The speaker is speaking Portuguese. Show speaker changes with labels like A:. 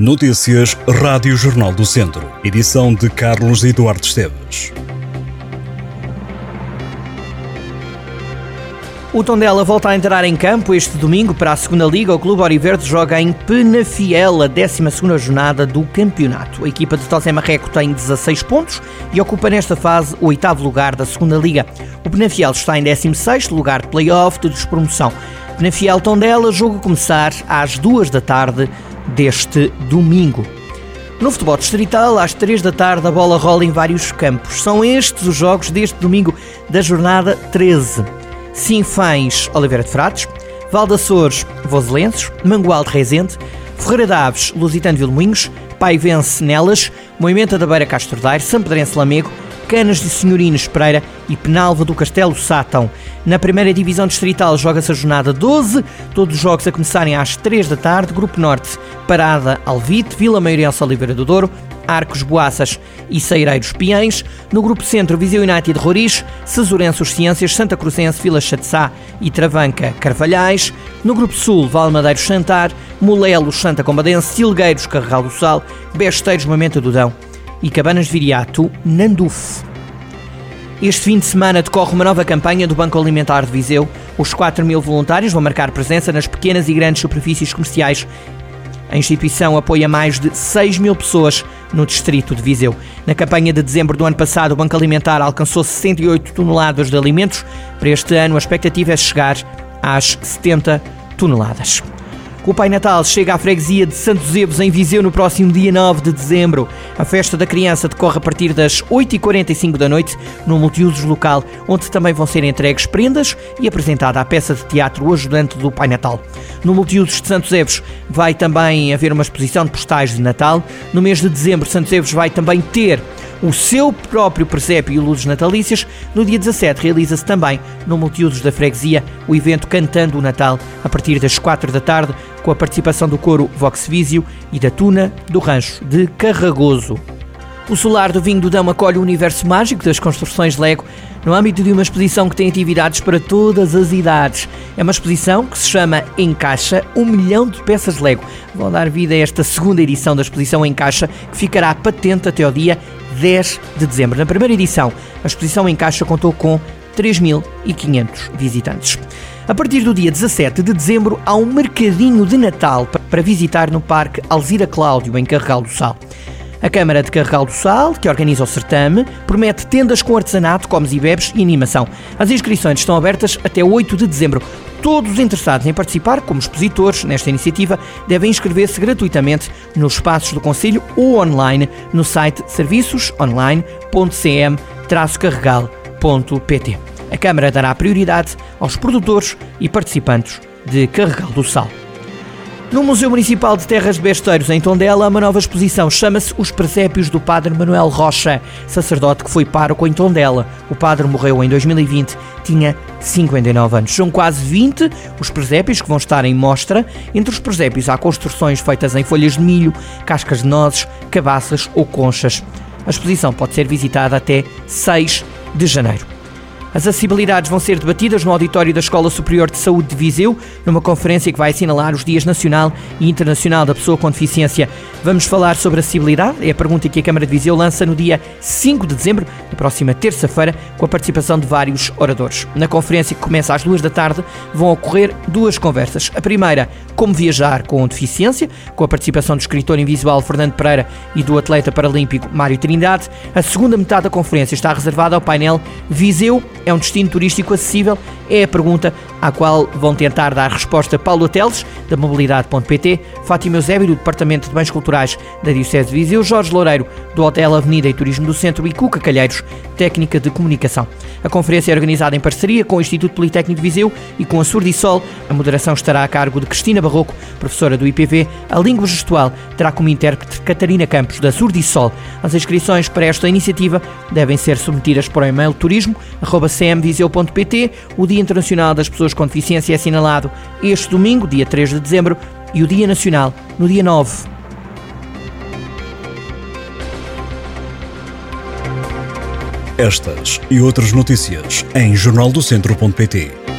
A: Notícias Rádio Jornal do Centro. Edição de Carlos Eduardo Esteves.
B: O Tondela volta a entrar em campo este domingo para a segunda Liga. O Clube Oriverde joga em Penafiel, a 12 jornada do campeonato. A equipa de Tosé Marreco tem 16 pontos e ocupa nesta fase o oitavo lugar da segunda Liga. O Penafiel está em 16 lugar de play-off de despromoção. Penafiel Tondela, jogo a começar às 2 da tarde deste domingo. No futebol distrital, às 3 da tarde, a bola rola em vários campos. São estes os jogos deste domingo da jornada 13. Sinfães, Oliveira de Frades, Valdaçores, Voselenses, Mangual de Reisente, Ferreira Daves, Lusitano de Vilmoinhos, Paivense, Nelas, Moimenta da Beira Castro Daire, São Pedrense Lamego, Canas de Senhorinos Pereira e Penalva do Castelo Sátão. Na primeira divisão distrital joga-se a jornada 12, todos os jogos a começarem às 3 da tarde. Grupo Norte, Parada, Alvite, Vila Maiorense, Oliveira do Douro, Arcos, Boaças e Seireiros Piães. No Grupo Centro, Viseu United Roriz, Cesurense Ciências, Santa Cruzense, Vila Chatzá e Travanca Carvalhais. No Grupo Sul, Valmadeiros Santar, Molelos Santa Combadense, Silgueiros Carregal do Sal, Besteiros Mamenta do Dão e Cabanas de Viriato, Nanduf. Este fim de semana decorre uma nova campanha do Banco Alimentar de Viseu. Os 4 mil voluntários vão marcar presença nas pequenas e grandes superfícies comerciais. A instituição apoia mais de 6 mil pessoas no distrito de Viseu. Na campanha de dezembro do ano passado, o Banco Alimentar alcançou 68 toneladas de alimentos. Para este ano, a expectativa é chegar às 70 toneladas. O Pai Natal chega à freguesia de Santos Evos, em Viseu, no próximo dia 9 de dezembro. A festa da criança decorre a partir das 8h45 da noite, no multiusos local, onde também vão ser entregues prendas e apresentada a peça de teatro O Ajudante do Pai Natal. No multiusos de Santos Evos vai também haver uma exposição de postais de Natal. No mês de dezembro, Santos Evos vai também ter o seu próprio presépio e luzes natalícias. No dia 17 realiza-se também, no multiusos da freguesia, o evento Cantando o Natal, a partir das 4 da tarde, com a participação do coro Vox Visio e da Tuna do Rancho de Carragoso. O Solar do Vinho do Dão acolhe o universo mágico das construções Lego no âmbito de uma exposição que tem atividades para todas as idades. É uma exposição que se chama Encaixa um milhão de peças Lego. Vão dar vida a esta segunda edição da exposição Encaixa, que ficará patente até ao dia 10 de dezembro. Na primeira edição, a exposição Encaixa contou com 3.500 visitantes. A partir do dia 17 de dezembro, há um mercadinho de Natal para visitar no Parque Alzira Cláudio, em Carregal do Sal. A Câmara de Carregal do Sal, que organiza o certame, promete tendas com artesanato, comes e bebes e animação. As inscrições estão abertas até 8 de dezembro. Todos os interessados em participar como expositores nesta iniciativa devem inscrever-se gratuitamente nos espaços do Conselho ou online no site serviços-online.cm-carregal.pt. A Câmara dará prioridade aos produtores e participantes de Carregal do Sal. No Museu Municipal de Terras de Besteiros, em Tondela, uma nova exposição chama-se Os Presépios do Padre Manuel Rocha, sacerdote que foi pároco em Tondela. O padre morreu em 2020, tinha 59 anos. São quase 20 os presépios que vão estar em mostra. Entre os presépios há construções feitas em folhas de milho, cascas de nozes, cabaças ou conchas. A exposição pode ser visitada até 6 de janeiro. As acessibilidades vão ser debatidas no auditório da Escola Superior de Saúde de Viseu, numa conferência que vai assinalar os Dias Nacional e Internacional da Pessoa com Deficiência. Vamos falar sobre acessibilidade, é a pergunta que a Câmara de Viseu lança no dia 5 de dezembro, na próxima terça-feira, com a participação de vários oradores. Na conferência que começa às duas da tarde, vão ocorrer duas conversas. A primeira, como viajar com deficiência, com a participação do escritor invisual Fernando Pereira e do atleta paralímpico Mário Trindade. A segunda metade da conferência está reservada ao painel Viseu é um destino turístico acessível? É a pergunta à qual vão tentar dar resposta Paulo Teles, da Mobilidade.pt, Fátima Eusébio, do Departamento de Bens Culturais da Diocese de Viseu, Jorge Loureiro, do Hotel Avenida e Turismo do Centro e Cuca Calheiros, técnica de comunicação. A conferência é organizada em parceria com o Instituto Politécnico de Viseu e com a Surdisol. A moderação estará a cargo de Cristina Barroco, professora do IPV. A língua gestual terá como intérprete Catarina Campos, da Surdisol. As inscrições para esta iniciativa devem ser submetidas por e-mail turismo.cmviseu.pt. O Dia Internacional das Pessoas com Deficiência é assinalado este domingo, dia 3 de dezembro, e o Dia Nacional no dia 9.
A: Estas e outras notícias em jornaldocentro.pt.